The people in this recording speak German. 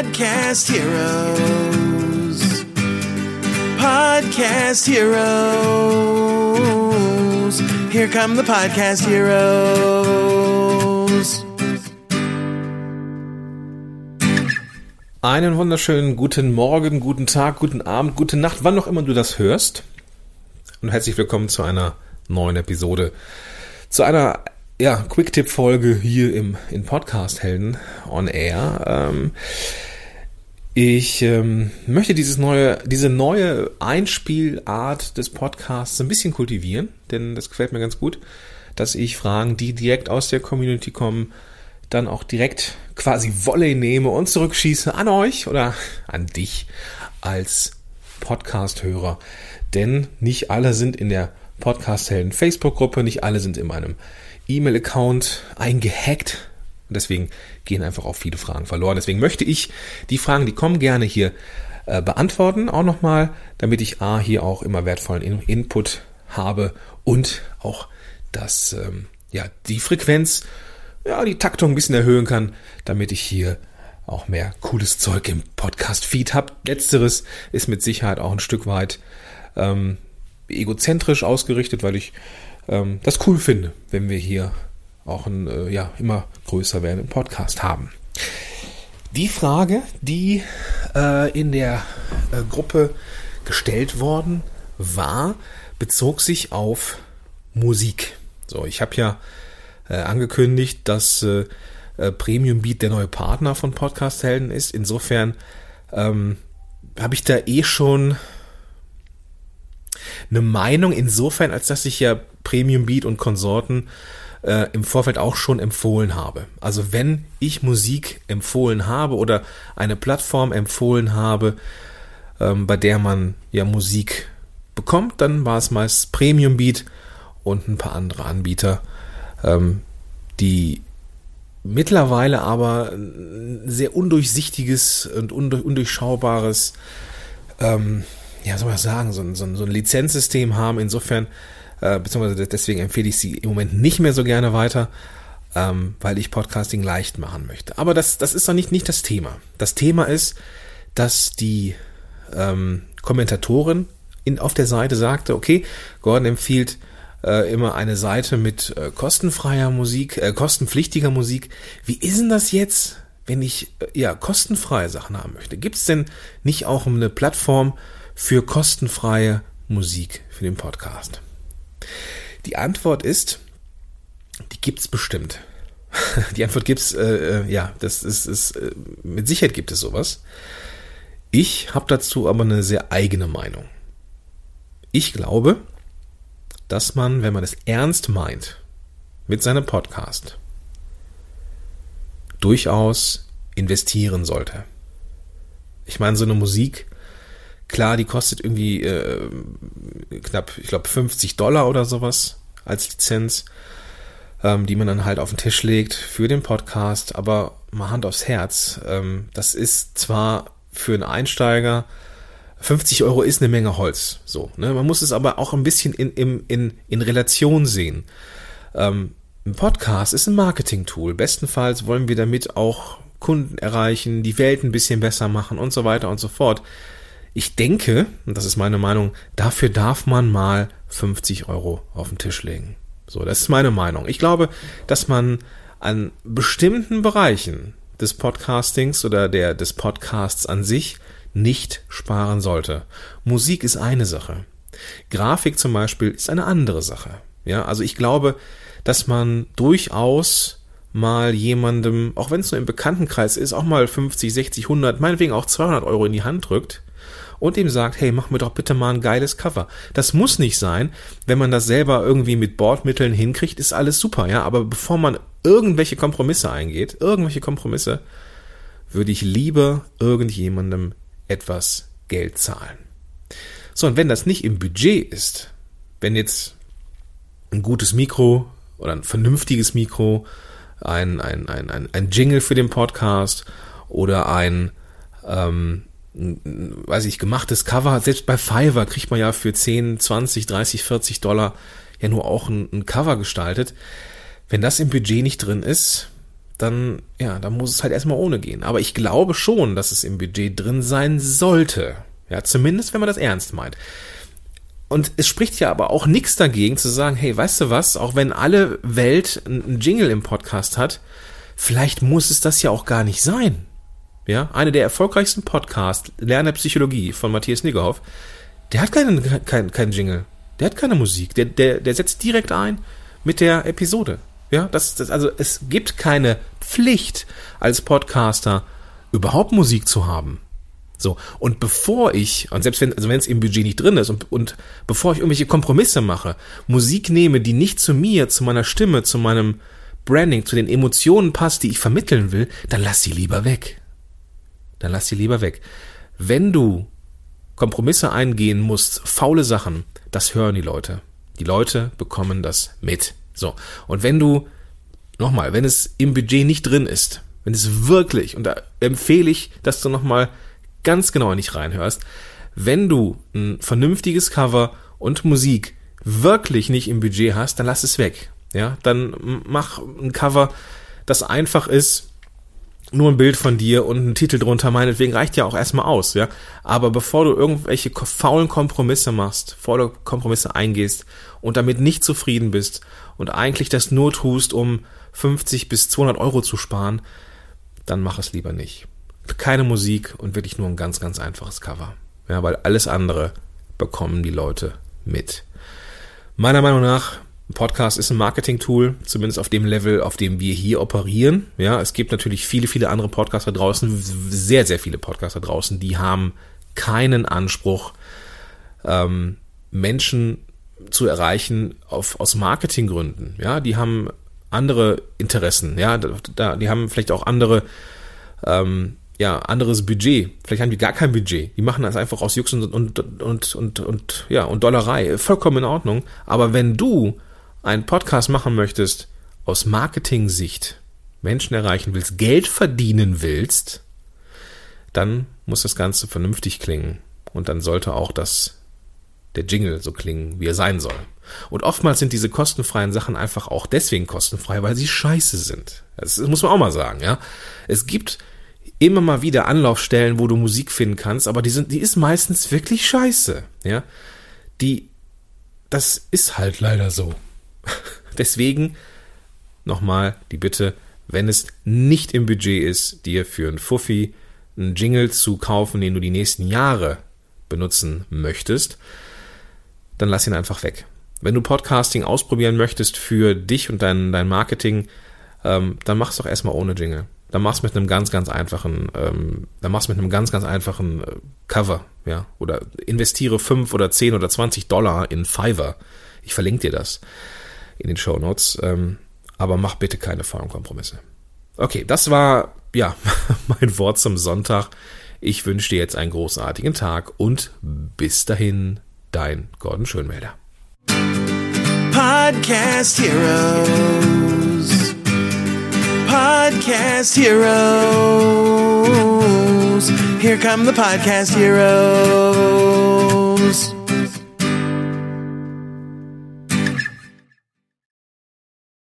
Podcast Heroes. Podcast Heroes. Here come the Podcast Heroes. Einen wunderschönen guten Morgen, guten Tag, guten Abend, gute Nacht, wann auch immer du das hörst. Und herzlich willkommen zu einer neuen Episode. Zu einer ja, Quick-Tipp-Folge hier im in Podcast Helden on Air. Ähm, ich ähm, möchte dieses neue, diese neue Einspielart des Podcasts ein bisschen kultivieren, denn das gefällt mir ganz gut, dass ich Fragen, die direkt aus der Community kommen, dann auch direkt quasi Volley nehme und zurückschieße an euch oder an dich als Podcast-Hörer. Denn nicht alle sind in der Podcast-Helden Facebook-Gruppe, nicht alle sind in meinem E-Mail-Account eingehackt. Und deswegen gehen einfach auch viele Fragen verloren. Deswegen möchte ich die Fragen, die kommen, gerne hier äh, beantworten, auch nochmal, damit ich A, hier auch immer wertvollen In Input habe und auch, dass ähm, ja, die Frequenz, ja, die Taktung ein bisschen erhöhen kann, damit ich hier auch mehr cooles Zeug im Podcast-Feed habe. Letzteres ist mit Sicherheit auch ein Stück weit ähm, egozentrisch ausgerichtet, weil ich ähm, das cool finde, wenn wir hier auch ein äh, ja, immer größer werdenden Podcast haben. Die Frage, die äh, in der äh, Gruppe gestellt worden war, bezog sich auf Musik. So, ich habe ja äh, angekündigt, dass äh, äh, Premium Beat der neue Partner von Podcast Helden ist. Insofern ähm, habe ich da eh schon eine Meinung insofern, als dass ich ja Premium Beat und Konsorten äh, im Vorfeld auch schon empfohlen habe. Also wenn ich Musik empfohlen habe oder eine Plattform empfohlen habe, ähm, bei der man ja Musik bekommt, dann war es meist Premium Beat und ein paar andere Anbieter, ähm, die mittlerweile aber ein sehr undurchsichtiges und undurchschaubares ähm, ja, soll man sagen, so ein, so ein, so ein Lizenzsystem haben. Insofern, äh, beziehungsweise deswegen empfehle ich sie im Moment nicht mehr so gerne weiter, ähm, weil ich Podcasting leicht machen möchte. Aber das, das ist doch nicht, nicht das Thema. Das Thema ist, dass die ähm, Kommentatorin in, auf der Seite sagte, okay, Gordon empfiehlt äh, immer eine Seite mit äh, kostenfreier Musik, äh, kostenpflichtiger Musik. Wie ist denn das jetzt, wenn ich äh, ja kostenfreie Sachen haben möchte? Gibt es denn nicht auch eine Plattform, für kostenfreie Musik für den Podcast? Die Antwort ist, die gibt's bestimmt. Die Antwort gibt's, äh, äh, ja, das ist, ist äh, mit Sicherheit gibt es sowas. Ich habe dazu aber eine sehr eigene Meinung. Ich glaube, dass man, wenn man es ernst meint mit seinem Podcast, durchaus investieren sollte. Ich meine, so eine Musik Klar, die kostet irgendwie äh, knapp, ich glaube, 50 Dollar oder sowas als Lizenz, ähm, die man dann halt auf den Tisch legt für den Podcast. Aber mal Hand aufs Herz, ähm, das ist zwar für einen Einsteiger 50 Euro ist eine Menge Holz. So, ne? Man muss es aber auch ein bisschen in, in, in, in Relation sehen. Ähm, ein Podcast ist ein Marketing-Tool. Bestenfalls wollen wir damit auch Kunden erreichen, die Welt ein bisschen besser machen und so weiter und so fort. Ich denke, und das ist meine Meinung, dafür darf man mal 50 Euro auf den Tisch legen. So, das ist meine Meinung. Ich glaube, dass man an bestimmten Bereichen des Podcastings oder der, des Podcasts an sich nicht sparen sollte. Musik ist eine Sache. Grafik zum Beispiel ist eine andere Sache. Ja, also ich glaube, dass man durchaus mal jemandem, auch wenn es nur im Bekanntenkreis ist, auch mal 50, 60, 100, meinetwegen auch 200 Euro in die Hand drückt und ihm sagt, hey, mach mir doch bitte mal ein geiles Cover. Das muss nicht sein. Wenn man das selber irgendwie mit Bordmitteln hinkriegt, ist alles super, ja. Aber bevor man irgendwelche Kompromisse eingeht, irgendwelche Kompromisse, würde ich lieber irgendjemandem etwas Geld zahlen. So, und wenn das nicht im Budget ist, wenn jetzt ein gutes Mikro oder ein vernünftiges Mikro, ein, ein, ein, ein, ein Jingle für den Podcast oder ein, ähm, weiß ich, gemachtes Cover, selbst bei Fiverr kriegt man ja für 10, 20, 30, 40 Dollar ja nur auch ein, ein Cover gestaltet. Wenn das im Budget nicht drin ist, dann, ja, dann muss es halt erstmal ohne gehen. Aber ich glaube schon, dass es im Budget drin sein sollte. Ja, zumindest wenn man das ernst meint. Und es spricht ja aber auch nichts dagegen zu sagen, hey, weißt du was, auch wenn alle Welt einen Jingle im Podcast hat, vielleicht muss es das ja auch gar nicht sein. Ja, eine der erfolgreichsten Podcasts, Lerne Psychologie von Matthias Niggerhoff, der hat keinen, keinen, keinen Jingle. Der hat keine Musik. Der, der, der setzt direkt ein mit der Episode. Ja, das, das, also es gibt keine Pflicht als Podcaster überhaupt Musik zu haben. So, und bevor ich, und selbst wenn, also wenn es im Budget nicht drin ist, und, und bevor ich irgendwelche Kompromisse mache, Musik nehme, die nicht zu mir, zu meiner Stimme, zu meinem Branding, zu den Emotionen passt, die ich vermitteln will, dann lass sie lieber weg. Dann lass sie lieber weg. Wenn du Kompromisse eingehen musst, faule Sachen, das hören die Leute. Die Leute bekommen das mit. So. Und wenn du, nochmal, wenn es im Budget nicht drin ist, wenn es wirklich, und da empfehle ich, dass du nochmal ganz genau nicht reinhörst, wenn du ein vernünftiges Cover und Musik wirklich nicht im Budget hast, dann lass es weg. Ja, dann mach ein Cover, das einfach ist, nur ein Bild von dir und ein Titel drunter, meinetwegen reicht ja auch erstmal aus, ja. Aber bevor du irgendwelche faulen Kompromisse machst, bevor du Kompromisse eingehst und damit nicht zufrieden bist und eigentlich das nur tust, um 50 bis 200 Euro zu sparen, dann mach es lieber nicht. Keine Musik und wirklich nur ein ganz, ganz einfaches Cover. Ja, weil alles andere bekommen die Leute mit. Meiner Meinung nach Podcast ist ein Marketing-Tool, zumindest auf dem Level, auf dem wir hier operieren. Ja, es gibt natürlich viele, viele andere Podcaster draußen, sehr, sehr viele Podcaster draußen, die haben keinen Anspruch, ähm, Menschen zu erreichen auf, aus Marketinggründen. Ja, die haben andere Interessen. Ja, da, die haben vielleicht auch andere, ähm, ja, anderes Budget. Vielleicht haben die gar kein Budget. Die machen das einfach aus Jux und, und, und, und, und, ja, und Dollerei. Vollkommen in Ordnung. Aber wenn du einen Podcast machen möchtest, aus Marketing-Sicht Menschen erreichen willst, Geld verdienen willst, dann muss das Ganze vernünftig klingen. Und dann sollte auch das, der Jingle so klingen, wie er sein soll. Und oftmals sind diese kostenfreien Sachen einfach auch deswegen kostenfrei, weil sie scheiße sind. Das muss man auch mal sagen, ja. Es gibt immer mal wieder Anlaufstellen, wo du Musik finden kannst, aber die sind, die ist meistens wirklich scheiße, ja. Die, das ist halt leider so. Deswegen nochmal die Bitte, wenn es nicht im Budget ist, dir für ein Fuffi einen Jingle zu kaufen, den du die nächsten Jahre benutzen möchtest, dann lass ihn einfach weg. Wenn du Podcasting ausprobieren möchtest für dich und dein, dein Marketing, ähm, dann mach's doch erstmal ohne Jingle. Dann mach's mit einem ganz, ganz einfachen, ähm, dann mach's mit einem ganz, ganz einfachen äh, Cover, ja. Oder investiere fünf oder zehn oder zwanzig Dollar in Fiverr. Ich verlinke dir das in den Show Notes. Ähm, aber mach bitte keine faulen Kompromisse. Okay, das war ja mein Wort zum Sonntag. Ich wünsche dir jetzt einen großartigen Tag und bis dahin, dein Gordon Schönmelder. Podcast Heroes. Podcast Heroes. Here come the Podcast Heroes.